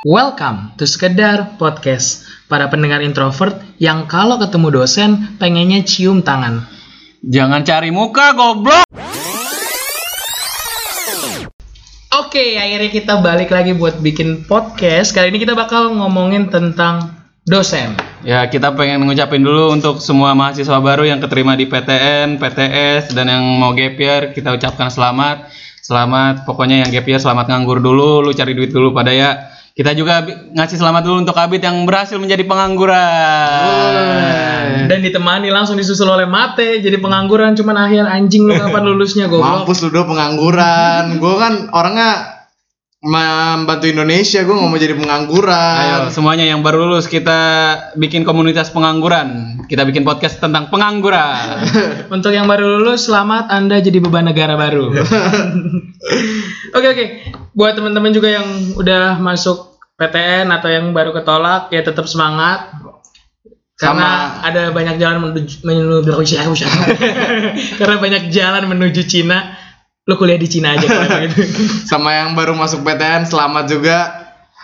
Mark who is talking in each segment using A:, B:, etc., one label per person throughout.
A: Welcome to Sekedar Podcast. Para pendengar introvert yang kalau ketemu dosen pengennya cium tangan.
B: Jangan cari muka goblok.
A: Oke, akhirnya kita balik lagi buat bikin podcast. Kali ini kita bakal ngomongin tentang dosen.
B: Ya, kita pengen ngucapin dulu untuk semua mahasiswa baru yang keterima di PTN, PTS dan yang mau gap year, kita ucapkan selamat. Selamat, pokoknya yang gap year selamat nganggur dulu, lu cari duit dulu pada ya. Kita juga ngasih selamat dulu untuk Abid yang berhasil menjadi pengangguran.
A: Dan ditemani langsung disusul oleh Mate jadi pengangguran cuman akhir anjing lu kapan lulusnya goblok.
C: Mampus lu udah pengangguran. gue kan orangnya membantu Indonesia, gue nggak mau jadi pengangguran.
B: Ayo, semuanya yang baru lulus kita bikin komunitas pengangguran. Kita bikin podcast tentang pengangguran.
A: Untuk yang baru lulus, selamat Anda jadi beban negara baru. Oke oke, buat teman-teman juga yang udah masuk PTN atau yang baru ketolak, ya tetap semangat. Karena ada banyak jalan menuju menuju karena banyak jalan menuju Cina. Lo kuliah di Cina aja gitu.
C: Sama yang baru masuk PTN, selamat juga.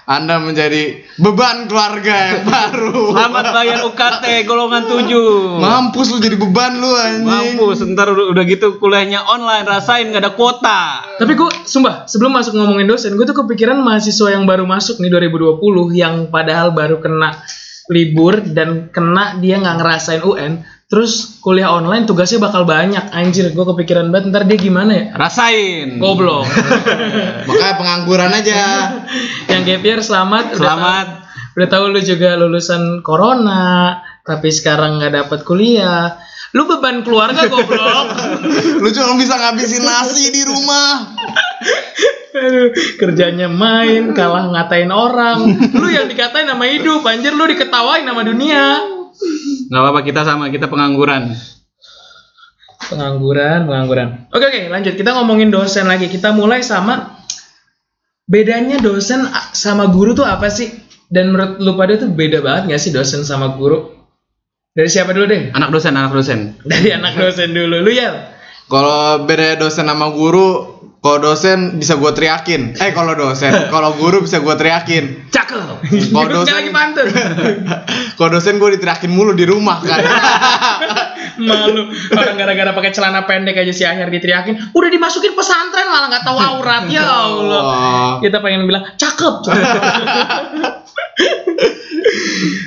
C: Anda menjadi beban keluarga yang baru.
B: Selamat bayar UKT golongan 7.
C: Mampus lu jadi beban lu anjing.
B: Mampus, ntar udah, gitu kuliahnya online, rasain gak ada kuota.
A: Tapi gue, sumpah, sebelum masuk ngomongin dosen, gue tuh kepikiran mahasiswa yang baru masuk nih 2020 yang padahal baru kena libur dan kena dia nggak ngerasain UN, terus kuliah online tugasnya bakal banyak. Anjir, gue kepikiran banget ntar dia gimana ya?
B: Rasain.
A: Goblok.
C: Makanya pengangguran aja.
A: yang gap year selamat. Udah
B: Selamat.
A: Udah tahu lu juga lulusan corona, tapi sekarang nggak dapat kuliah. Lu beban keluarga goblok.
C: Lu cuma bisa ngabisin nasi di rumah.
A: Aduh, kerjanya main, kalah ngatain orang. Lu yang dikatain nama hidup, anjir lu diketawain nama dunia.
B: Gak apa-apa kita sama, kita pengangguran.
A: Pengangguran, pengangguran. Oke oke, lanjut. Kita ngomongin dosen lagi. Kita mulai sama bedanya dosen sama guru tuh apa sih? Dan menurut lu pada tuh beda banget gak sih dosen sama guru? Dari siapa dulu deh?
B: Anak dosen, anak dosen.
A: Dari anak dosen dulu. Lu ya?
C: Kalau beda dosen sama guru, kalau dosen bisa gue teriakin. Eh kalau dosen, kalau guru bisa gue teriakin.
A: Cakep.
C: Kalau dosen-
A: lagi pantun.
C: Kalau dosen gue diteriakin mulu di rumah kan.
A: Malu. Orang gara-gara pakai celana pendek aja si akhir diteriakin. Udah dimasukin pesantren malah nggak tahu aurat. Ya Allah.
C: Allah.
A: Kita pengen bilang cakep.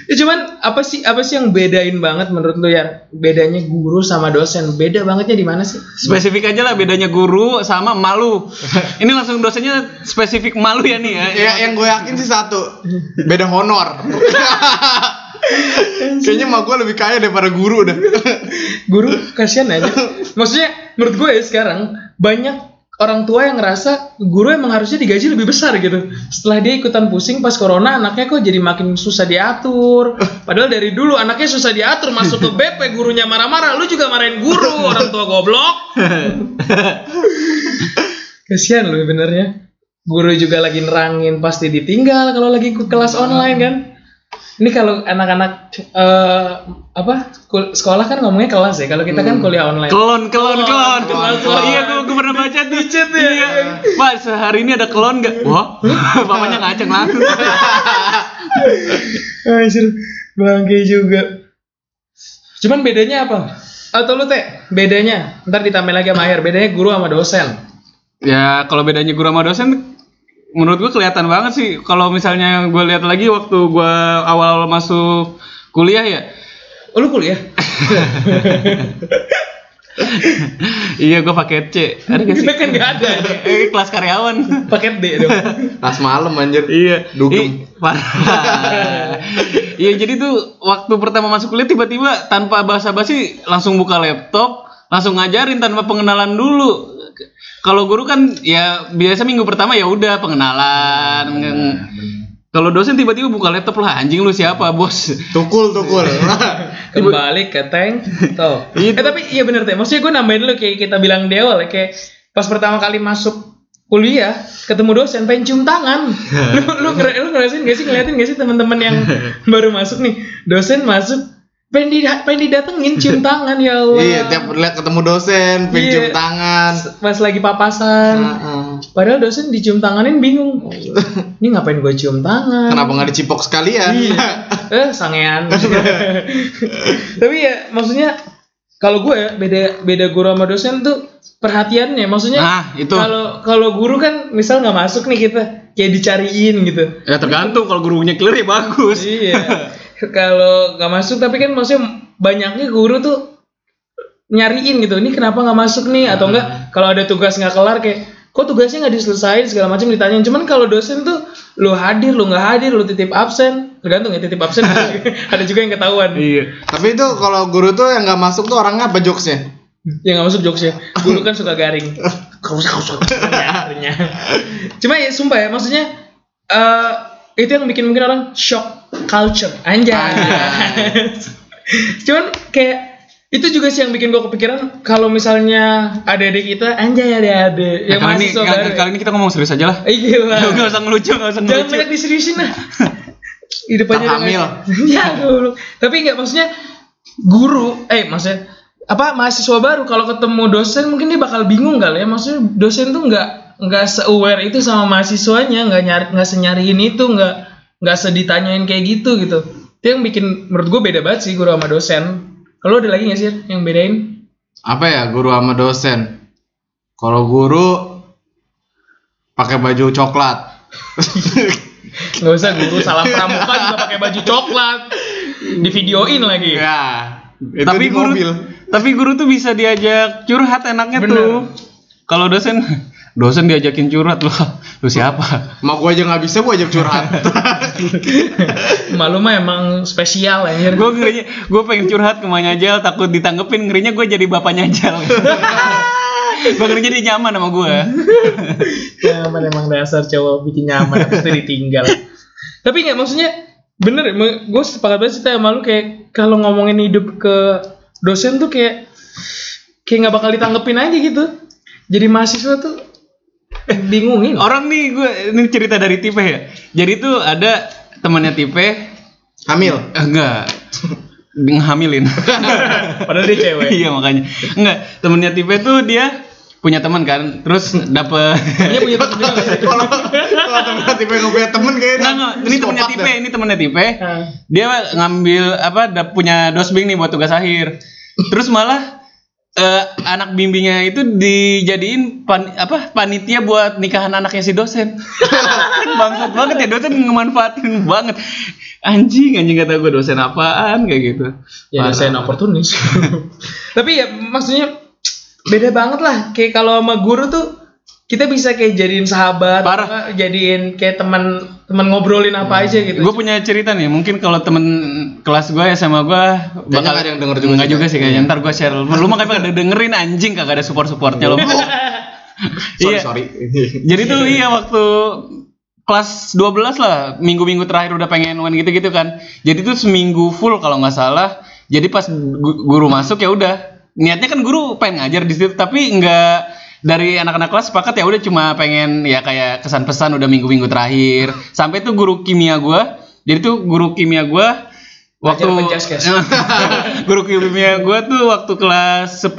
A: Ya, cuman apa sih apa sih yang bedain banget menurut lu ya? Bedanya guru sama dosen. Beda bangetnya di mana sih?
B: Spesifik aja lah bedanya guru sama malu. Ini langsung dosennya spesifik malu ya nih ya.
C: Ya, yang gue yakin sih satu, beda honor. Kayaknya mah gue lebih kaya daripada guru dah.
A: Guru kasihan aja. Maksudnya menurut gue ya sekarang banyak orang tua yang ngerasa guru emang harusnya digaji lebih besar gitu. Setelah dia ikutan pusing pas corona anaknya kok jadi makin susah diatur. Padahal dari dulu anaknya susah diatur masuk ke BP gurunya marah-marah, lu juga marahin guru orang tua goblok. Kasihan lu benernya. Guru juga lagi nerangin pasti ditinggal kalau lagi ikut kelas online kan. Ini kalau anak-anak eh, apa kul- sekolah kan ngomongnya kelas ya. Kalau kita kan kuliah online.
B: Kelon, kelon, kelon. Iya, gue, gue pernah baca tuh.
A: Dicet ya?
B: Iya. Pak, sehari ini ada kelon nggak? Wah, bapaknya ngaceng langsung.
A: Anjir, bangke juga. Cuman bedanya apa? Atau lu teh bedanya? Ntar ditambah lagi sama akhir. Bedanya guru sama dosen.
B: ya, kalau bedanya guru sama dosen, menurut gue kelihatan banget sih. Kalau misalnya gue lihat lagi waktu gue awal masuk kuliah ya,
A: Oh, lu kuliah?
B: iya gue paket C. Ada gak sih?
A: Kita kan nggak ada.
B: Eh, kelas karyawan.
A: Paket D dong.
C: Pas malam anjir.
B: Iya,
C: Dugem.
B: Ih, parah. Iya, jadi tuh waktu pertama masuk kuliah tiba-tiba tanpa basa-basi langsung buka laptop, langsung ngajarin tanpa pengenalan dulu. Kalau guru kan ya biasa minggu pertama ya udah pengenalan. Kalau dosen tiba-tiba buka laptop lah anjing lu siapa, Bos?
C: Tukul tukul.
A: Kembali ke tank. Tuh. eh tapi iya bener teh. Maksudnya gue nambahin dulu kayak kita bilang di awal ya, kayak pas pertama kali masuk kuliah ketemu dosen pengen cium tangan lu lu, lu ngerasain gak sih ngeliatin gak sih teman-teman yang baru masuk nih dosen masuk pengen, di, pengen didatengin cium tangan ya Allah.
C: Iya, tiap lihat ketemu dosen, pengen
A: Iya.
C: cium tangan.
A: Pas lagi papasan.
C: Heeh.
A: Padahal dosen dicium tanganin bingung. Ini ngapain gue cium tangan?
C: Kenapa nggak dicipok sekalian?
A: Iya. eh sangean. Tapi ya maksudnya kalau gue ya beda beda guru sama dosen tuh perhatiannya maksudnya
B: Nah, itu.
A: kalau kalau guru kan misal nggak masuk nih kita kayak dicariin gitu.
B: Ya tergantung kalau gurunya clear ya bagus.
A: iya. Kalau nggak masuk tapi kan maksudnya banyaknya guru tuh nyariin gitu. Ini kenapa nggak masuk nih atau enggak kalau ada tugas nggak kelar kayak kok tugasnya nggak diselesain segala macam ditanyain. Cuman kalau dosen tuh lu hadir, lu nggak hadir, lu titip absen, tergantung ya titip absen ada juga yang ketahuan.
B: Iya.
C: Tapi itu kalau guru tuh yang nggak masuk tuh orangnya apa jokesnya?
A: Ya nggak masuk jokesnya. Guru kan suka garing. Kau usah kau usah. Cuma ya sumpah ya maksudnya eh itu yang bikin mungkin orang shock culture anjay. Cuman kayak itu juga sih yang bikin gue kepikiran kalau misalnya adik-adik kita anjay adik-adik
B: Nah,
A: yang
B: kali ini
A: mahasiswa
B: kali, ini kita ngomong serius aja lah.
A: Eh, gila.
B: Gak usah ngelucu, gak usah
A: Jangan
B: ngelucu.
A: banyak diseriusin lah. Aja
C: Tak hamil.
A: ya dulu. Tapi enggak maksudnya guru, eh maksudnya apa mahasiswa baru kalau ketemu dosen mungkin dia bakal bingung kali ya. Maksudnya dosen tuh nggak nggak se-aware itu sama mahasiswanya, nggak nyari nggak senyariin itu, nggak nggak seditanyain kayak gitu gitu. Itu yang bikin menurut gue beda banget sih guru sama dosen. Kalau ada lagi nggak sih yang bedain?
C: Apa ya guru sama dosen? Kalau guru pakai baju coklat.
A: Nggak usah guru salam pramuka juga pakai baju coklat. Di videoin lagi.
C: ya. Itu
B: tapi
C: di
B: guru,
C: mobil.
B: tapi guru tuh bisa diajak curhat enaknya
A: Bener.
B: tuh. Kalau dosen, dosen diajakin curhat loh. Lu siapa?
C: Mau gua aja nggak bisa, gua ajak curhat.
A: Malu mah emang spesial ya.
B: gue ngerinya, gue pengen curhat ke Manya Jal, takut ditanggepin, ngerinya gue jadi bapaknya Jal. gue ngerinya dia nyaman sama gue.
A: nyaman emang dasar cowok bikin nyaman habis itu ditinggal tapi nggak maksudnya bener gue sepakat banget sih sama lu kayak kalau ngomongin hidup ke dosen tuh kayak kayak nggak bakal ditanggepin aja gitu jadi mahasiswa tuh bingungin
B: Orang nih gue ini cerita dari Tipe ya. Jadi tuh ada temannya Tipe,
C: Hamil.
B: eh, enggak ngehamilin.
A: padahal dia cewek
B: iya makanya. Enggak, temennya Tipe tuh dia punya teman kan, terus dapet
A: dia punya sih?
C: Kalau kalau tipe nggak punya temen kayaknya.
B: Enggak, enggak. Ini temennya
C: psikopat
B: Tipe, ini temennya Tipe. Dia ngambil apa da- punya dosbing nih buat tugas akhir. Terus malah eh, anak bimbingnya itu dijadiin pan, apa panitia buat nikahan anaknya si dosen. Bangsat banget ya dosen ngemanfaatin banget. Anjing, anjing kata gue dosen apaan kayak gitu.
A: ya
B: Parah.
A: dosen oportunis tapi ya maksudnya beda banget lah kayak kalau sama guru tuh kita bisa kayak jadiin sahabat
B: Parah.
A: jadiin kayak teman teman ngobrolin apa aja gitu
B: Gue punya cerita nih, mungkin kalau temen kelas gue sama gue bakal
C: ada yang denger juga
B: Nggak
C: sih,
B: juga sih kayaknya. Ntar gue share. Lu makanya pada dengerin anjing kagak ada support supportnya lo.
C: Sorry
B: Iya.
C: sorry.
B: Jadi tuh iya waktu kelas 12 lah, minggu-minggu terakhir udah pengen UN gitu-gitu kan. Jadi tuh seminggu full kalau nggak salah. Jadi pas gu- guru masuk ya udah. Niatnya kan guru pengen ngajar di situ, tapi nggak dari anak-anak kelas sepakat ya udah cuma pengen ya kayak kesan pesan udah minggu-minggu terakhir. Sampai tuh guru kimia gua. Jadi tuh guru kimia gua waktu guru kimia gua tuh waktu kelas 10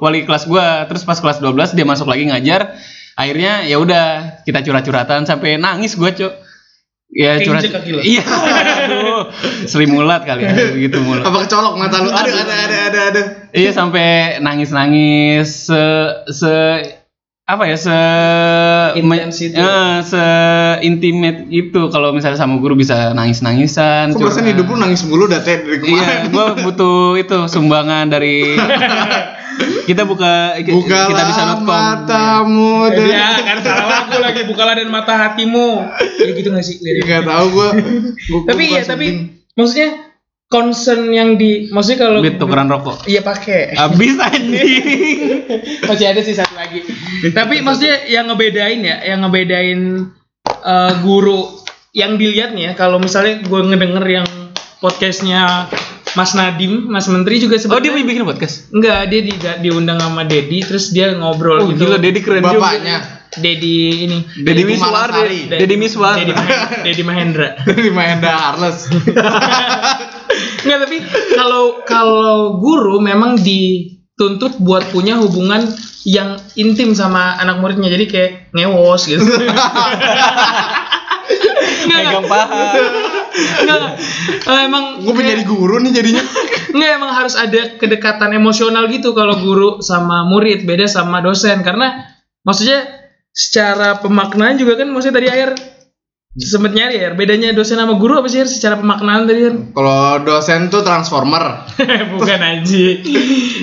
B: wali kelas gua terus pas kelas 12 dia masuk lagi ngajar akhirnya ya udah kita curhat-curhatan sampai nangis gua cok ya curhat. iya. Aduh. Sri Mulat kali ya gitu mulut
C: Apa kecolok mata lu? Ada ada ada ada ada.
B: iya sampai nangis-nangis se se apa ya se
A: itu.
B: eh, se intimate itu kalau misalnya sama guru bisa nangis-nangisan
C: Kok perasaan hidup lu nangis mulu dah teh dari kemarin.
B: Iya, gua butuh itu sumbangan dari kita buka kita
C: Bukalah
B: bisa
C: matamu dan
A: Ya kan salah lagu lagi bukalah dan mata hatimu. Ya gitu gak sih lirik?
C: Gak tau gua. Gua-
A: Tapi
C: gua
A: ya tapi maksudnya concern yang di maksudnya kalau
B: duit tukeran rokok.
A: Iya pakai.
B: Habis anjing.
A: Masih ada sih satu lagi. tapi maksudnya yang ngebedain ya, yang ngebedain eh, guru yang dilihat nih ya kalau misalnya gue ngedenger yang podcastnya Mas Nadim, Mas Menteri juga
B: Oh, dia
A: sebenarnya
B: mau bikin podcast.
A: enggak dia di, diundang sama Dedi terus dia ngobrol
B: Oh,
A: gitu.
B: gila Dedi keren juga.
C: Bapaknya
A: Dedi ini
B: Dedi Miswar. Dedi Miswar.
A: Dedi, Mahen- Dedi Mahendra.
C: Mahendra.
A: Enggak tapi kalau kalau guru memang dituntut buat punya hubungan yang intim sama anak muridnya jadi kayak ngewos gitu Nggak,
B: Megang paha.
A: nggak, nggak. Eh, emang
C: Gue pengen jadi guru nih jadinya.
A: Nggak emang harus ada kedekatan emosional gitu kalau guru sama murid beda sama dosen karena maksudnya secara pemaknaan juga kan maksudnya tadi akhir sempet nyari ya bedanya dosen sama guru apa sih Akhir, secara pemaknaan tadi kan
C: Kalau dosen tuh transformer.
A: bukan aja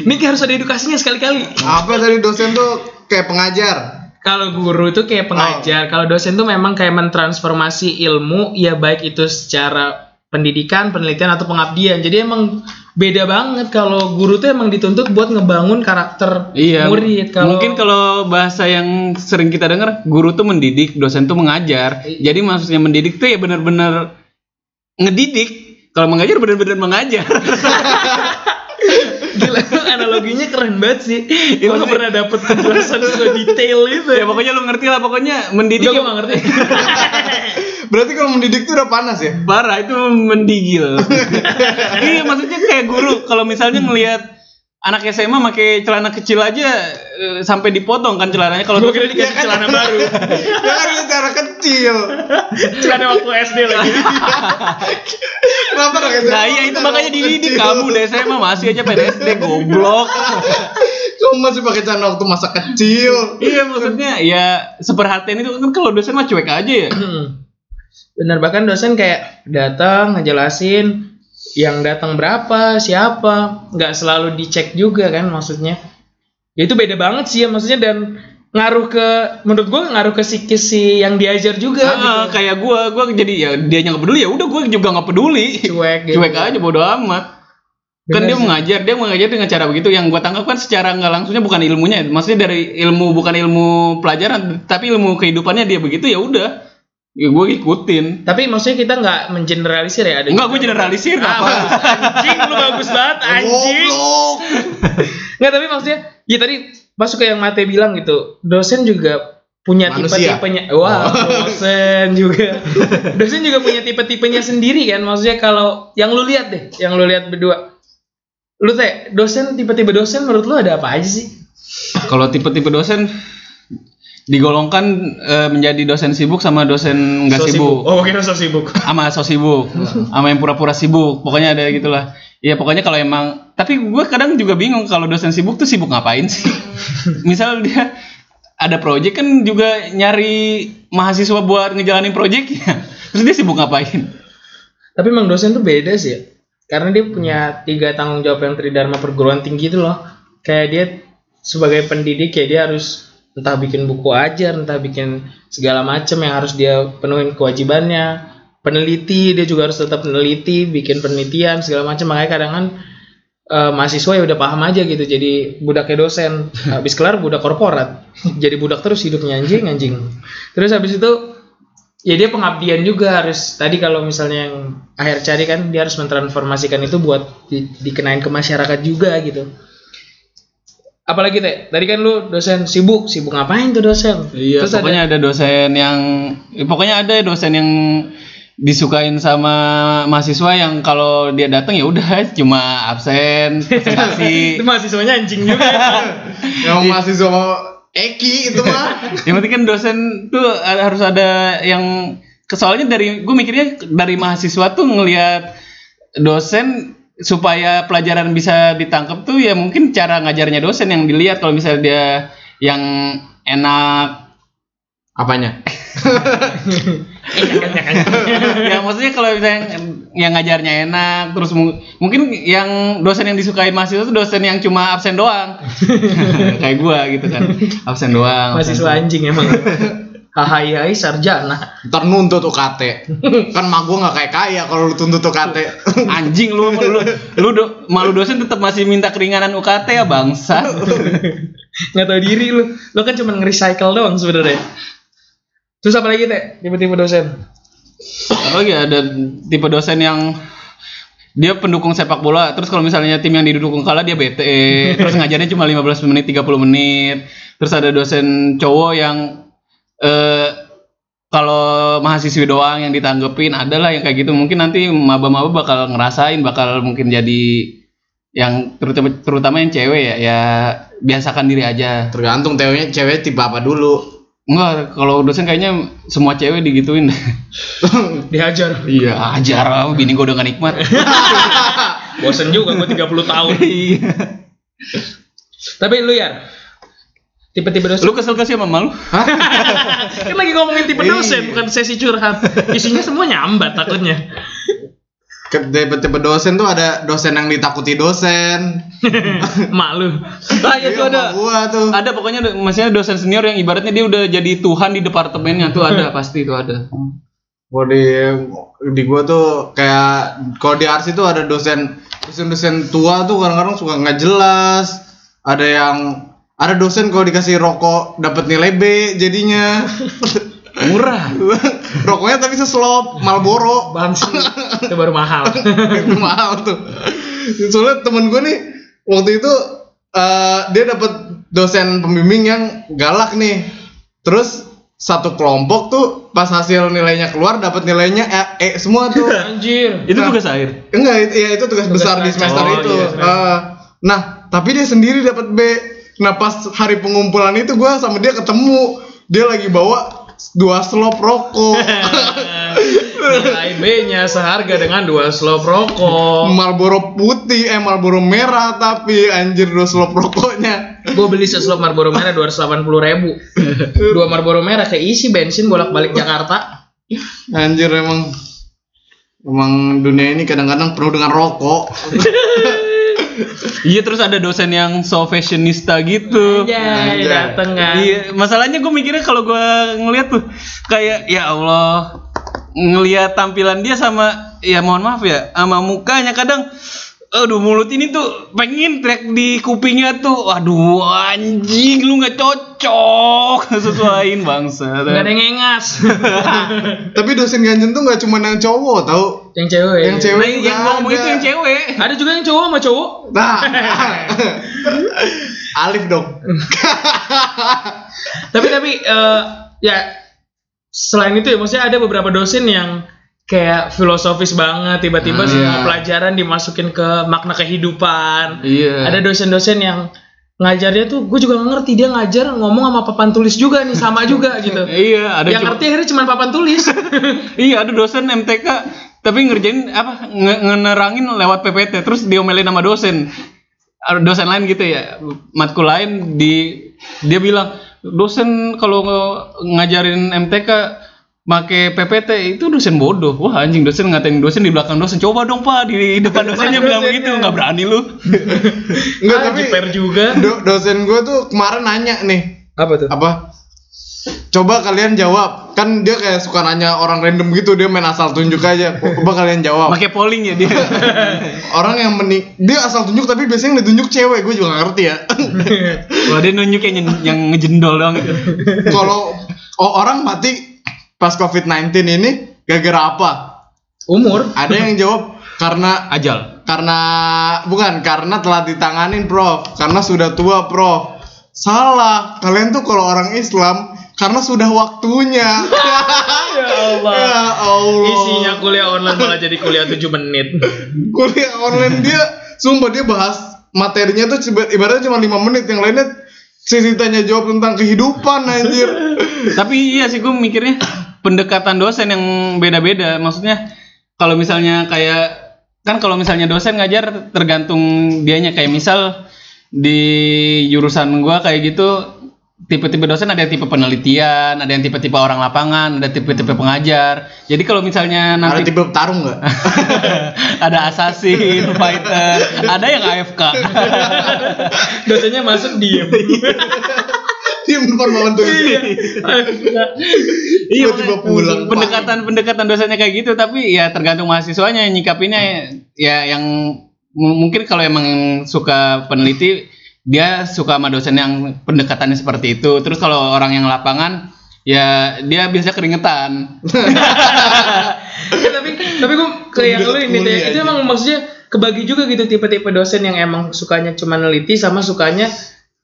A: ini harus ada edukasinya sekali-kali.
C: Apa tadi dosen tuh kayak pengajar?
A: kalau guru itu kayak pengajar. Kalau dosen tuh memang kayak mentransformasi ilmu ya baik itu secara pendidikan penelitian atau pengabdian. Jadi emang beda banget kalau guru tuh emang dituntut buat ngebangun karakter
B: Iya.
A: murid kalau
B: Mungkin kalau bahasa yang sering kita dengar, guru tuh mendidik, dosen tuh mengajar.
A: Iya.
B: Jadi maksudnya mendidik tuh ya benar-benar ngedidik. Kalau mengajar benar-benar mengajar.
A: Gila, analoginya keren banget sih. Gue gak pernah dapet penjelasan detail itu.
B: ya pokoknya lu ngerti lah pokoknya mendidik
A: gue
B: ya-
A: gak ngerti.
C: Berarti kalau mendidik tuh udah panas ya?
B: parah itu mendigil. iya maksudnya kayak guru kalau misalnya ngelihat anak SMA pakai celana kecil aja eh, sampai dipotong kan celananya kalau
A: kira dikasih celana baru.
C: ya kan cara kecil.
A: Celana waktu SD lagi.
C: Kenapa dong
B: Nah iya itu makanya dididik kamu deh SMA masih aja PDSD goblok.
C: Kamu masih pakai celana waktu masa kecil.
B: iya maksudnya ya seperhatian itu kan kalau dosen mah cuek aja ya.
A: Bener bahkan dosen kayak datang ngejelasin yang datang berapa, siapa, nggak selalu dicek juga kan maksudnya. Ya itu beda banget sih ya maksudnya dan ngaruh ke menurut gue ngaruh ke psikis si yang diajar juga
B: Ah,
A: gitu.
B: kayak gua gua jadi ya dia nggak peduli ya udah gua juga nggak peduli.
A: Cuek gitu.
B: Cuek aja bodo amat. Kan
A: Bener
B: dia
A: sih.
B: mengajar, dia mengajar dengan cara begitu. Yang gua tangkap kan secara nggak langsungnya bukan ilmunya, maksudnya dari ilmu bukan ilmu pelajaran, tapi ilmu kehidupannya dia begitu ya udah. Ya gue ikutin.
A: Tapi maksudnya kita nggak mengeneralisir ya ada.
B: Enggak, gue generalisir
A: Ah,
B: apa?
A: bagus. Anjing lu bagus banget anjing.
C: Goblok.
A: Nggak tapi maksudnya ya tadi masuk ke yang Mate bilang gitu. Dosen juga punya tipe-tipenya. Wah, dosen juga. Dosen juga punya tipe-tipenya sendiri kan. Maksudnya kalau yang lu lihat deh, yang lu lihat berdua. Lu teh dosen tipe-tipe dosen menurut lu ada apa aja sih?
B: Kalau tipe-tipe dosen digolongkan eh, menjadi dosen sibuk sama dosen nggak
A: So
B: sibuk.
A: Oh, kira so sibuk.
B: sama so sibuk sama yang pura-pura sibuk pokoknya ada gitulah ya pokoknya kalau emang tapi gue kadang juga bingung kalau dosen sibuk tuh sibuk ngapain sih misal dia ada project kan juga nyari mahasiswa buat ngejalanin project ya terus dia sibuk ngapain
A: Tapi emang dosen tuh beda sih ya. Karena dia punya tiga tanggung jawab yang tridharma perguruan tinggi itu loh. Kayak dia sebagai pendidik ya dia harus entah bikin buku ajar, entah bikin segala macam yang harus dia penuhin kewajibannya. Peneliti dia juga harus tetap meneliti, bikin penelitian segala macam. Makanya kadang kan eh, mahasiswa ya udah paham aja gitu. Jadi budaknya dosen, habis kelar budak korporat. Jadi budak terus hidupnya anjing anjing. Terus habis itu ya dia pengabdian juga harus tadi kalau misalnya yang akhir cari kan dia harus mentransformasikan itu buat di- dikenain ke masyarakat juga gitu apalagi teh tadi kan lu dosen sibuk sibuk ngapain tuh dosen?
B: Iya
A: terus ada
B: pokoknya ada dosen yang eh, pokoknya ada dosen yang disukain sama mahasiswa yang kalau dia datang ya udah cuma absen presentasi.
A: Itu mahasiswanya anjing juga
C: Yang mahasiswa Eki itu mah.
B: yang penting kan dosen tuh harus ada yang soalnya dari gue mikirnya dari mahasiswa tuh ngelihat dosen supaya pelajaran bisa ditangkap tuh ya mungkin cara ngajarnya dosen yang dilihat. Kalau misalnya dia yang enak
C: Apanya?
B: ya maksudnya kalau misalnya yang, yang ngajarnya enak terus mu- mungkin yang dosen yang disukai mahasiswa itu dosen yang cuma absen doang. Kayak gua gitu kan. Absen doang absen
A: mahasiswa anjing emang Hai hai sarjana
C: Ntar nuntut UKT. kan mak gua nggak kayak kaya kalau lu tuntut UKT.
B: anjing lu lu lu do, malu dosen tetap masih minta keringanan UKT ya bangsa.
A: Nggak tahu diri lu. Lu kan cuma nge-recycle doang sebenarnya. Terus apa lagi teh tipe-tipe dosen?
B: Apalagi ada tipe dosen yang dia pendukung sepak bola. Terus kalau misalnya tim yang didukung kalah dia bete. Terus ngajarnya cuma 15 menit 30 menit. Terus ada dosen cowok yang eh kalau mahasiswi doang yang ditanggepin adalah yang kayak gitu mungkin nanti maba-maba bakal ngerasain bakal mungkin jadi yang terutama terutama yang cewek ya ya biasakan diri aja
C: Tergantung teonya cewek tipe apa dulu.
B: enggak kalau dosen kayaknya semua cewek digituin
A: Dihajar.
B: iya ajar bini gue udah gak nikmat
A: Bosen juga gue 30 tahun.
B: Iya.
A: Tapi lu ya tipe-tipe dosen
B: lu kesel gak sih sama malu
A: kan lagi ngomongin tipe dosen
C: Iya.
A: bukan sesi curhat. Isinya semua nyambat takutnya.
C: Ke- Tipe-tipe dosen tuh ada dosen yang ditakuti dosen.
A: Mak lu.
B: ah ya tuh
C: Iya,
B: ada
C: gua tuh.
B: ada pokoknya maksudnya dosen senior yang ibaratnya dia udah jadi tuhan di departemennya tuh ada pasti itu ada
C: Kalau di di gua tuh kayak kalau di Arsi tuh ada dosen dosen-dosen tua tuh kadang-kadang suka nggak jelas. Ada yang ada dosen kalau dikasih rokok dapat nilai B jadinya.
B: murah
C: Rokoknya tapi seslop Marlboro.
A: Bangsi. Itu baru mahal.
C: itu mahal tuh. Soalnya temen gue nih waktu itu eh, dia dapat dosen pembimbing yang galak nih. Terus satu kelompok tuh pas hasil nilainya keluar dapat nilainya E, E semua tuh.
A: Anjir.
B: itu
C: Nah.
B: tugas akhir
C: Enggak, itu, ya itu tugas,
A: Tugas
C: besar di semester
A: Oh,
C: itu.
A: iya.
C: Eh, nah, tapi dia sendiri dapat B. Nah, pas hari pengumpulan itu gua sama dia ketemu. Dia lagi bawa dua slop rokok.
A: Nilai B-nya seharga dengan dua slop rokok.
C: Marlboro putih, eh Marlboro merah tapi anjir dua slop rokoknya.
A: Gue beli seslop Marlboro merah 280 ribu. Dua Marlboro merah keisi bensin bolak-balik Jakarta.
C: Anjir emang emang dunia ini kadang-kadang penuh dengan rokok.
B: iya terus ada dosen yang so fashionista gitu
A: Anjay,
C: Anjay.
A: dateng kan.
B: Iya, masalahnya gue mikirnya kalau gue ngeliat tuh kayak ya Allah ngelihat tampilan dia sama ya mohon maaf ya sama mukanya kadang aduh mulut ini tuh pengen teriak di kupingnya tuh aduh anjing lu nggak cocok sesuaiin bangsa
A: Gak ada yang ngengas.
C: tapi dosen ganjen tuh nggak cuma yang cowok tau.
A: yang cewek.
C: Yang cewek
B: Nah, yang ngomong itu yang cewek
A: Ada juga yang cowok sama cowok.
C: Nah. Alif dong.
A: tapi tapi eh, ya selain itu ya maksudnya ada beberapa dosen yang kayak filosofis banget tiba-tiba
C: Hmm,
A: semua
C: iya.
A: pelajaran dimasukin ke makna kehidupan.
B: Iya.
A: Ada dosen-dosen yang ngajarnya tuh gue juga nggak ngerti dia ngajar ngomong sama papan tulis juga nih sama juga gitu.
B: Iya ada
A: yang ngerti akhirnya cuma papan tulis.
B: Iya ada dosen MTK tapi ngerjain apa nge ngenerangin lewat PPT terus diomelin sama dosen. Dosen lain gitu ya matkul lain di dia bilang dosen kalau ngajarin MTK make PPT itu dosen bodoh wah anjing dosen ngatain dosen di belakang dosen coba dong pak di depan dosennya bilang
A: dosennya.
B: begitu nggak berani lu
C: Enggak,
A: ah,
C: tapi
A: jiper juga
C: do- dosen gue tuh kemarin nanya nih,
A: apa tuh
C: apa? Coba kalian jawab. Kan dia kayak suka nanya orang random gitu, dia main asal tunjuk aja. Coba kalian jawab.
B: pakai polling ya dia
C: Orang yang menik dia asal tunjuk tapi biasanya yang ditunjuk cewek, gue juga gak ngerti ya.
B: wah dia nunjuk yang yang ngejendol doang gitu.
C: Kalau oh, orang mati pas COVID-19 ini gara-gara apa?
A: umur?
C: Ada yang jawab karena
B: ajal.
C: karena bukan karena telah ditanganin prof. Karena sudah tua prof. Salah. Kalian tuh kalau orang Islam karena sudah waktunya.
A: Ya Allah.
C: Ya Allah.
A: Isinya kuliah online malah jadi kuliah 7 menit.
C: Kuliah online dia sumpah dia bahas materinya tuh ibaratnya cuma lima menit. Yang lainnya sisi tanya jawab tentang kehidupan anjir.
B: Tapi iya sih gue mikirnya pendekatan dosen yang beda-beda. Maksudnya kalau misalnya kayak kan kalau misalnya dosen ngajar tergantung dianya kayak misal di jurusan gua kayak gitu tipe-tipe dosen ada yang tipe penelitian, ada yang tipe-tipe orang lapangan, ada tipe-tipe pengajar. Jadi kalau misalnya
C: ada
B: nanti
C: tipe petarung nggak
B: ada assassin, fighter, ada yang AFK.
A: dosennya masuk diem
C: dia malam tuh
A: iya
B: Iya,
C: Tiba-tiba
B: makanya
C: pulang.
B: Pendekatan-pendekatan dosennya kayak gitu, tapi ya tergantung mahasiswanya yang nyikapinnya ya yang mu- mungkin kalau emang suka peneliti dia suka sama dosen yang pendekatannya seperti itu. Terus kalau orang yang lapangan ya dia biasa keringetan.
A: Ya, tapi tapi gue kayak lu ini deh, itu emang maksudnya kebagi juga gitu tipe-tipe dosen yang emang sukanya cuma neliti sama sukanya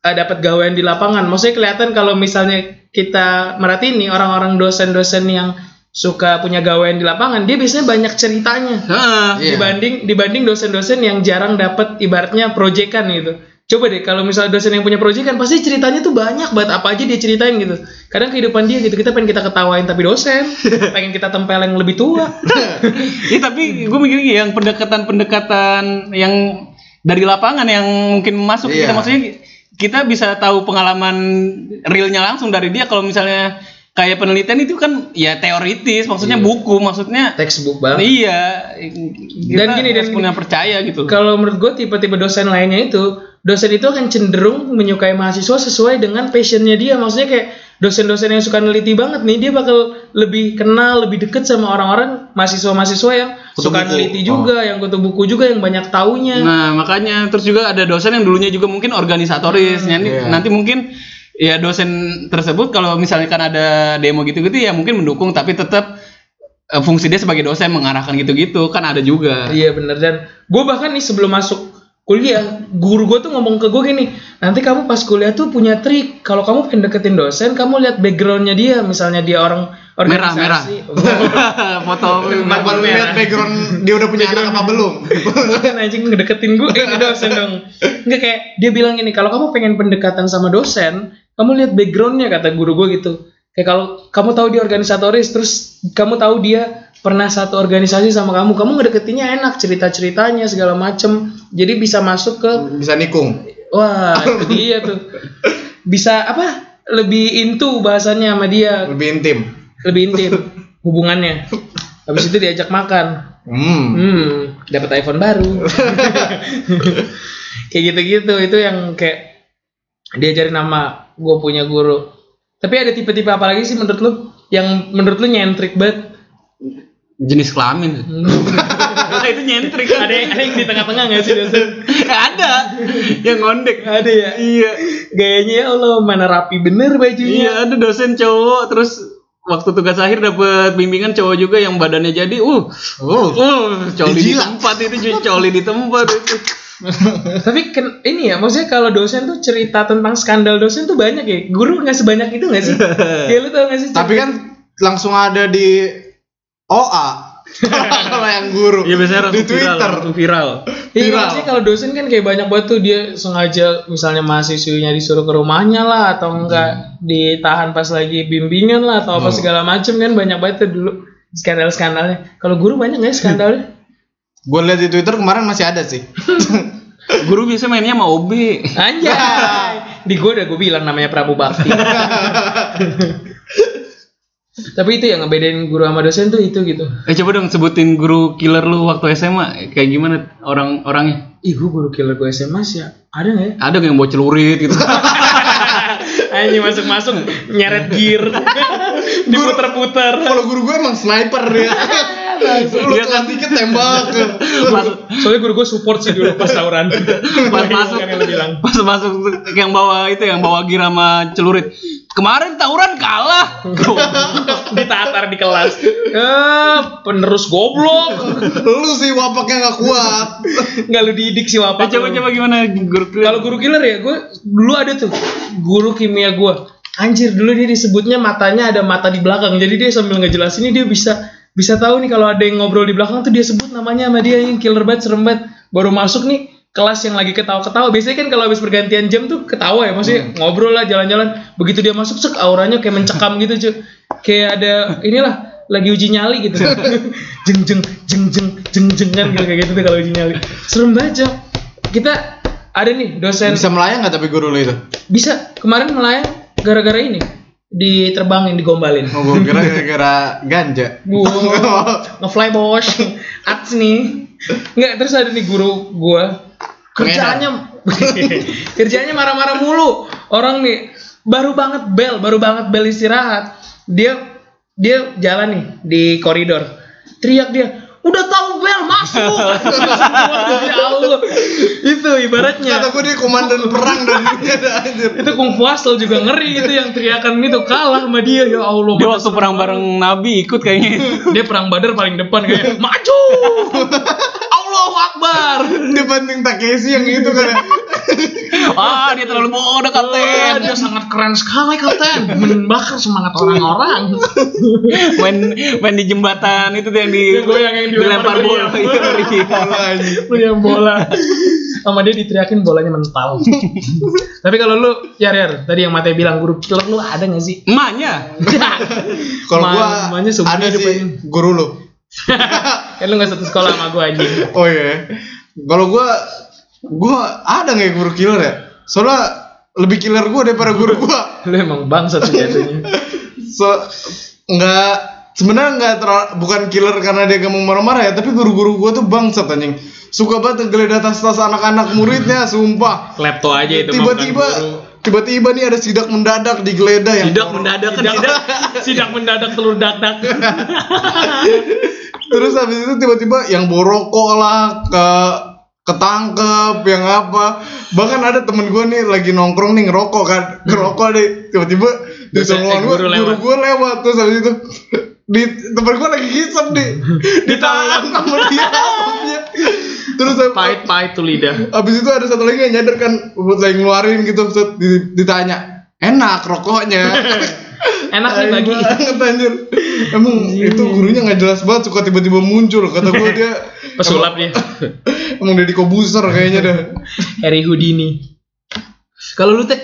A: eh, dapat gawean di lapangan. Maksudnya kelihatan kalau misalnya kita merhatiin nih orang-orang dosen-dosen yang suka punya gawean di lapangan, dia biasanya banyak ceritanya
B: Heeh.
C: Iya.
A: dibanding dibanding dosen-dosen yang jarang dapat ibaratnya proyekan gitu. Coba deh kalau misalnya dosen yang punya proyekan pasti ceritanya tuh banyak banget apa aja dia ceritain gitu. Kadang kehidupan dia gitu kita pengen kita ketawain tapi dosen pengen kita tempel yang lebih tua.
B: Ya tapi gue mikir yang pendekatan-pendekatan yang dari lapangan yang mungkin masuk
C: Iya.
B: kita maksudnya kita bisa tahu pengalaman realnya langsung dari dia kalau misalnya kayak penelitian itu kan ya teoritis maksudnya buku maksudnya
A: Textbook banget.
B: iya
A: Dan gini, dan
B: punya percaya gitu
A: Kalau menurut gue tipe-tipe dosen lainnya itu, dosen itu akan cenderung menyukai mahasiswa sesuai dengan passionnya dia. Maksudnya kayak dosen-dosen yang suka neliti banget nih, dia bakal lebih kenal, lebih deket sama orang-orang mahasiswa-mahasiswa yang
C: Kutu
A: suka
C: buku.
A: neliti juga, yang kutu buku juga, yang banyak taunya.
B: Nah, makanya terus juga ada dosen yang dulunya juga mungkin organisatoris. nanti,
C: iya.
B: nanti mungkin ya dosen tersebut kalau misalkan ada demo gitu-gitu ya mungkin mendukung tapi tetap eh, fungsi dia sebagai dosen mengarahkan gitu-gitu kan ada juga.
A: Iya bener dan gue bahkan nih sebelum masuk kuliah, guru gue tuh ngomong ke gue gini, nanti kamu pas kuliah tuh punya trik, kalau kamu pengen deketin dosen, kamu lihat backgroundnya dia, misalnya dia orang
B: Merah, merah.
A: organisasi.
B: Foto
C: lu lihat background dia udah punya anak apa belum?
A: Bukan anjing ngedeketin gue eh, dosen dong. Enggak kayak dia bilang gini, kalau kamu pengen pendekatan sama dosen, kamu lihat backgroundnya kata guru gue gitu. Kayak kalau kamu tahu dia organisatoris, terus kamu tahu dia pernah satu organisasi sama kamu, kamu ngedeketinnya enak, cerita-ceritanya segala macem. Jadi bisa masuk ke,
C: Bisa nikung.
A: wah itu dia tuh. Bisa apa? Lebih into bahasannya sama dia,
C: Lebih intim.
A: lebih intim hubungannya. Habis itu diajak makan.
C: Hmm.
A: Hmm, dapat iPhone baru. kayak gitu-gitu itu yang kayak diajarin nama gue punya guru. Tapi ada tipe-tipe apa lagi sih menurut lu yang menurut lu nyentrik banget?
B: Jenis kelamin. itu nyentrik
A: ada yang, ada yang di tengah-tengah nggak sih dosen?
B: ada yang ngondek.
A: ada ya.
B: Iya.
A: Gayanya ya Allah mana rapi bener bajunya.
B: Iya, ada dosen cowok terus waktu tugas akhir dapat bimbingan cowok juga yang badannya jadi uh
C: Oh.
B: uh coli di tempat itu coli di tempat itu.
A: Tapi ken- ini ya maksudnya kalau dosen tuh cerita tentang skandal dosen tuh banyak ya. Guru nggak sebanyak itu nggak sih? ya lu tau nggak sih?
C: Tapi kan langsung ada di OA. Kalau yang guru.
B: Iya biasanya
C: di
B: langsung viral,
C: Twitter.
B: langsung viral.
A: Iya maksudnya kalau dosen kan kayak banyak banget tuh dia sengaja misalnya mahasiswinya disuruh ke rumahnya lah atau enggak ditahan pas lagi bimbingan lah atau apa
C: Hmm.
A: segala macem kan banyak banget tuh dulu skandal-skandalnya. Kalau guru banyak nggak ya skandalnya?
C: Gue lihat di Twitter kemarin masih ada sih.
B: Guru biasa mainnya sama OB.
A: Anjay. Di gue udah gue bilang namanya Prabu Bakti. Tapi itu yang ngebedain guru sama dosen tuh itu gitu.
B: Eh coba dong sebutin guru killer lu waktu SMA kayak gimana orang-orangnya?
A: Ih gue guru killer gue SMA sih ya. Ada nggak ya?
B: Ada yang bawa celurit gitu?
A: Anjing masuk-masuk nyeret gear. Diputer-puter.
C: Kalau guru gue emang sniper dia.
B: Dia kan-
C: dikit tembak.
B: pas,
A: Soalnya guru gue support sih dulu pas tawuran.
B: pas masuk
A: Kan yang bilang.
B: pas masuk yang bawa itu yang bawa gear sama celurit. Kemarin tawuran kalah.
A: Ditatar di kelas. Eh, penerus goblok.
C: Lu sih wapaknya nggak kuat.
A: Nggak lu didik sih
B: Eh,
A: wapak.
B: coba
A: lu.
B: coba gimana guru killer?
A: Kalau guru killer ya, gue dulu ada tuh guru kimia gue. Anjir dulu dia disebutnya matanya ada mata di belakang. Jadi dia sambil ngejelasin ini dia bisa bisa tahu nih kalau ada yang ngobrol di belakang tuh dia sebut namanya sama dia yang killer banget serem banget. Baru masuk nih kelas yang lagi ketawa-ketawa. Biasanya kan kalau habis pergantian jam tuh ketawa ya, maksudnya ngobrol lah jalan-jalan. Begitu dia masuk sek auranya kayak mencekam gitu cuy. Kayak ada inilah lagi uji nyali gitu. jeng jeng jeng jeng jeng jeng kan gitu, kayak gitu tuh kalau uji nyali. Serem banget Cok. Kita ada nih dosen
C: Bisa melayang nggak tapi guru lu itu?
A: bisa kemarin melayang gara-gara ini diterbangin digombalin.
C: Oh, gue kira gara-gara ganja.
A: Wow, ngefly bos. Ats nih. Nggak terus ada nih guru gua. Kerjaannya kerjaannya marah-marah mulu. Orang nih baru banget bel baru banget bel istirahat. Dia dia jalan nih di koridor. Teriak dia udah tahu bel masuk. Ya Allah. Itu ibaratnya.
C: Kata gue dia komandan perang dan
A: itu kung fu hustle juga ngeri itu yang teriakan itu kalah sama dia. Ya Allah
B: Dia waktu perang bareng Nabi ikut kayaknya.
A: dia perang badar paling depan kayak maju Allahu Akbar
C: Dibanding Takeshi yang itu kan.
B: ah, Wah, dia terlalu bodoh, kapten.
A: dia sangat keren sekali kapten membakar semangat orang-orang
B: main main di jembatan itu yang di
A: Yang goyang, yang dilempar
B: bola.
A: meriam.
B: Iya,
C: Bola anjing.
A: punya bola sama dia diteriakin bolanya mental tapi kalau lu ya Rer, tadi yang Mate bilang guru killer lu ada gak sih
B: Emaknya.
C: Kalau
A: Ma-
C: gua
A: seumur
C: ada sih guru lu.
A: Kan lu gak satu sekolah sama gua anjing
C: Oh iya. Kalau gua gua ada nggak ya guru killer ya? Soalnya lebih killer gua daripada guru gua.
A: lu emang bangsa tuh jatuhnya
C: So nggak sebenarnya nggak terlalu bukan killer karena dia gak mau marah-marah ya, tapi guru-guru gua tuh bangsat anjing. Suka banget ngegeledah tas-tas anak-anak muridnya, sumpah.
A: klepto aja itu
C: Tiba-tiba. Tiba-tiba nih ada sidak mendadak digeledah yang
B: Tidak mendadak kan?
A: Sidak, sidak mendadak telur dak-dak
C: Terus habis itu tiba-tiba yang borokok lah ke ketangkep yang apa. Bahkan ada temen gue nih lagi nongkrong nih ngerokok kan? Ngerokok deh. Tiba-tiba di tongkrongan
A: eh,
C: gue
A: guru
C: guru
A: lewat.
C: gue lewat terus habis itu di temen gue lagi ngisep nih ditahan. sama dia terus hab-
A: pahit-pahit tuh lidah.
C: habis itu ada satu lagi yang nyadar kan buat lagi ngeluarin gitu set, di- ditanya enak rokoknya?
A: Enak
C: Tai
A: bagi.
C: Banget anjir. Emang itu gurunya nggak jelas banget suka tiba-tiba muncul kata gue dia.
A: Pesulap dia.
C: Emang Deddy Kobuser kayaknya dah.
A: Harry Houdini. Kalau lu teh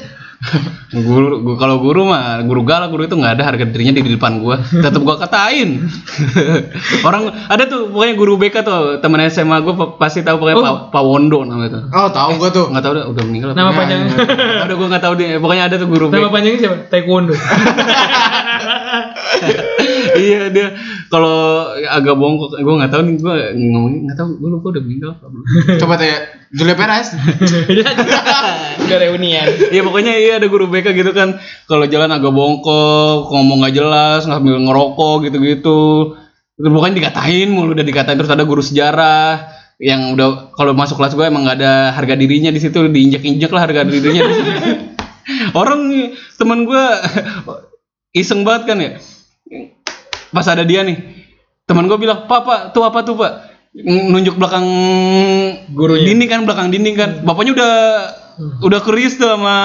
B: Guru, guru kalau guru mah guru galak guru itu nggak ada harga dirinya di depan gua. Tetap gua katain. Orang ada tuh pokoknya guru BK tuh teman SMA gua pa- pasti tahu pokoknya
A: Oh.
B: Pak Pak Wondo namanya tuh.
C: Oh tahu gue tuh.
B: Nggak tahu udah udah meninggal.
A: nama panjangnya
B: Udah gua nggak tahu deh. Pokoknya ada tuh guru
A: nama
B: BK.
A: panjangnya siapa taekwondo
B: iya dia kalau agak bongkok gua nggak tahu nih gua ngomongin nggak tahu gua lupa udah meninggal apa belum.
C: Coba tanya Julia Perez.
A: udah reunian
B: Iya pokoknya iya ada guru BK gitu kan kalau jalan agak bongkok ngomong nggak jelas ngambil ngerokok gitu-gitu itu pokoknya dikatain mulu udah dikatain terus ada guru sejarah yang udah kalau masuk kelas gue emang nggak ada harga dirinya di situ diinjak-injak lah harga dirinya di situ. orang teman gue iseng banget kan ya pas ada dia nih teman gue bilang pak tuh apa tuh pak? Nunjuk belakang
A: Gurunya.
B: dinding kan belakang dinding kan. Bapaknya udah udah keris tuh sama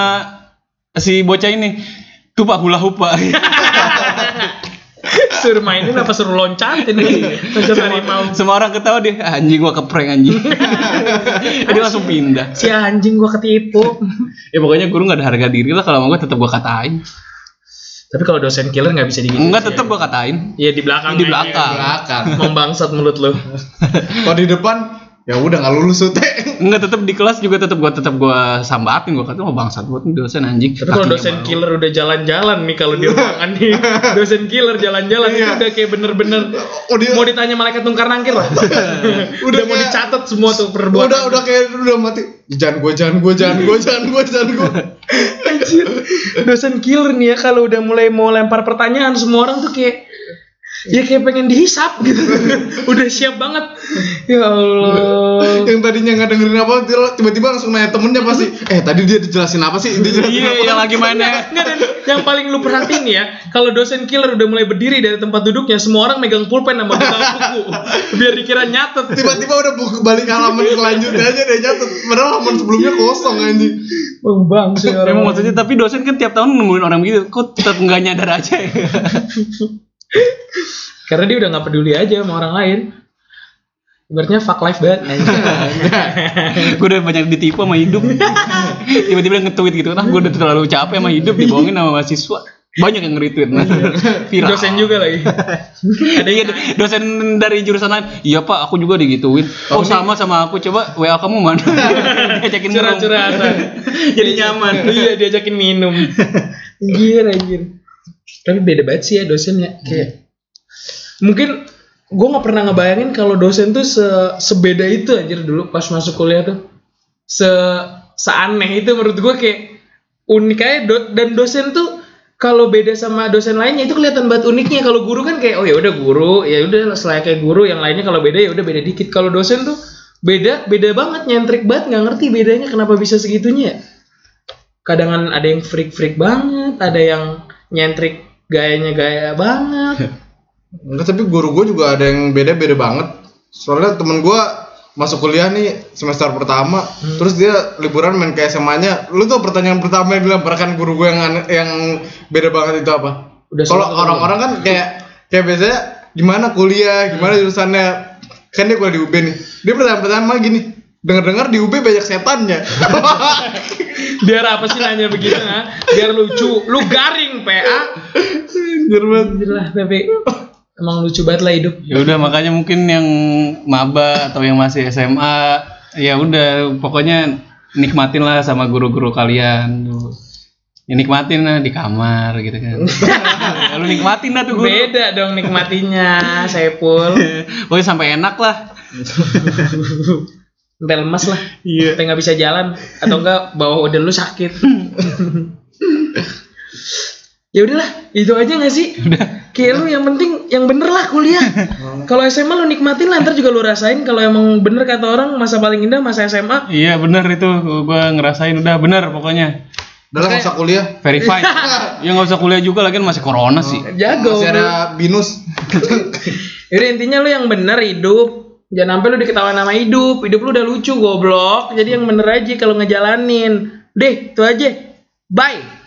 B: si bocah ini. Tuh pak hula hoop pak.
A: Suruh mainin apa suruh loncatin? Nih loncat harimau
B: semua orang ketawa deh "Ah, anjing gua keprank anjing. Dia langsung pindah.
A: Si anjing gua ketipu.
B: Ya pokoknya guru nggak ada harga diri lah kalau mau gue tetap gua katain
A: tapi kalau dosen killer nggak bisa digini
B: enggak tetap gua katain
A: Iya di belakang
B: Di belakang.
C: Belakang.
A: membangsat mulut lu
C: Kalau di depan ya udah nggak lulus tuh teh.
B: enggak tetap di kelas juga tetap gua tetap gua sambatin gua kata mau bangsat buat nih dosen anjing
A: tapi kalau dosen
B: bau.
A: killer udah jalan-jalan nih kalau di ruangan nih dosen killer jalan-jalan itu
C: Iya.
A: udah kayak bener-bener
C: Oh dia
A: mau ditanya malaikat tungkar nangkir lah udah, mau
C: kayak-
A: dicatat semua tuh perbuatan
C: udah udah kayak udah mati. Jangan gue, jangan gue, jangan gue, jangan gue, jangan gue.
A: Anjir. dosen killer nih ya kalau udah mulai mau lempar pertanyaan semua orang tuh kayak ya kayak pengen dihisap gitu udah siap banget ya Allah
C: Yang tadinya nggak dengerin apa tiba-tiba langsung nanya temennya pasti. Eh tadi dia dijelasin apa sih? Dijelasin
B: iya
C: apa?
B: yang lagi mainnya
A: Nggak, dan yang paling lu perhatiin ya, kalau dosen killer udah mulai berdiri dari tempat duduknya, semua orang megang pulpen sama buku, biar dikira nyatet.
C: Tiba-tiba udah buku balik halaman selanjutnya aja dia nyatet. Padahal halaman sebelumnya kosong anjing.
A: Bang bang sih orang.
B: Emang maksudnya tapi dosen kan tiap tahun nemuin orang begitu, kok tetap nggak nyadar aja ya?
A: Karena dia udah nggak peduli aja sama orang lain. Ibaratnya fuck life banget.
B: gue udah banyak ditipu sama hidup. Tiba-tiba nge-tweet gitu, ah gue udah terlalu capek sama hidup dibohongin sama mahasiswa. Banyak yang nge-retweet. Nah, viral.
A: dosen juga lagi.
B: Ada iya dosen dari jurusan lain. Iya pak, aku juga digituin. Oh sama sama aku. Coba WA kamu mana? Diajakin ngerung.
A: Curhat-curhatan.
B: Jadi nyaman.
A: iya diajakin minum. Anjir anjir. Tapi beda banget sih ya dosennya. Kayak mungkin gue nggak pernah ngebayangin kalau dosen tuh se sebeda itu anjir dulu pas masuk kuliah tuh. Se seaneh itu menurut gue kayak unik aja do- dan dosen tuh kalau beda sama dosen lainnya itu kelihatan banget uniknya kalau guru kan kayak oh ya udah guru ya udah selayaknya guru yang lainnya kalau beda ya udah beda dikit kalau dosen tuh beda beda banget nyentrik banget nggak ngerti bedanya kenapa bisa segitunya ya kadangan ada yang freak freak banget ada yang nyentrik gayanya gaya banget.
C: Enggak, tapi guru gue juga ada yang beda-beda banget. Soalnya temen gue masuk kuliah nih semester pertama. Terus dia liburan main ke SMA-nya lu tuh pertanyaan pertama yang dilemparkan guru gue yang yang beda banget itu apa?
A: Udah
C: kalau orang-orang kan kayak kayak biasanya gimana kuliah? Gimana jurusannya? Kan dia kuliah di UB nih. Dia pertanyaan pertama gini dengar-dengar di UB banyak setannya
A: Biar apa sih nanya begitu ha? Biar lucu. Lu garing PA.
C: Anjir banget.
A: Lah Pepe. Emang lucu banget lah hidup.
B: Ya udah makanya mungkin yang maba atau yang masih SMA ya udah pokoknya nikmatin lah sama guru-guru kalian. Ya nikmatin lah di kamar gitu kan. Ya, Lu nikmatin lah tuh guru.
A: Beda dong nikmatinya, Saipul.
B: Pokoknya sampai enak lah.
A: Sampai lemas lah.
B: Iya.
A: Sampai nggak bisa jalan atau enggak bawah udah lu sakit. ya udahlah, itu aja gak sih? Kayak lu yang penting yang bener lah kuliah. kalau SMA lu nikmatin lah, ntar juga lu rasain kalau emang bener kata orang masa paling indah masa SMA.
B: Iya benar itu gua ngerasain udah benar pokoknya.
C: Udah lah nggak usah kuliah
B: Verified. ya nggak usah kuliah juga lagi masih corona sih.
A: Jago.
C: masih ada binus
A: Jadi intinya lu yang bener hidup. Jangan sampai lu diketawain sama hidup. Hidup lu udah lucu goblok. Jadi yang bener aja kalau ngejalanin. Deh, itu aja. Bye.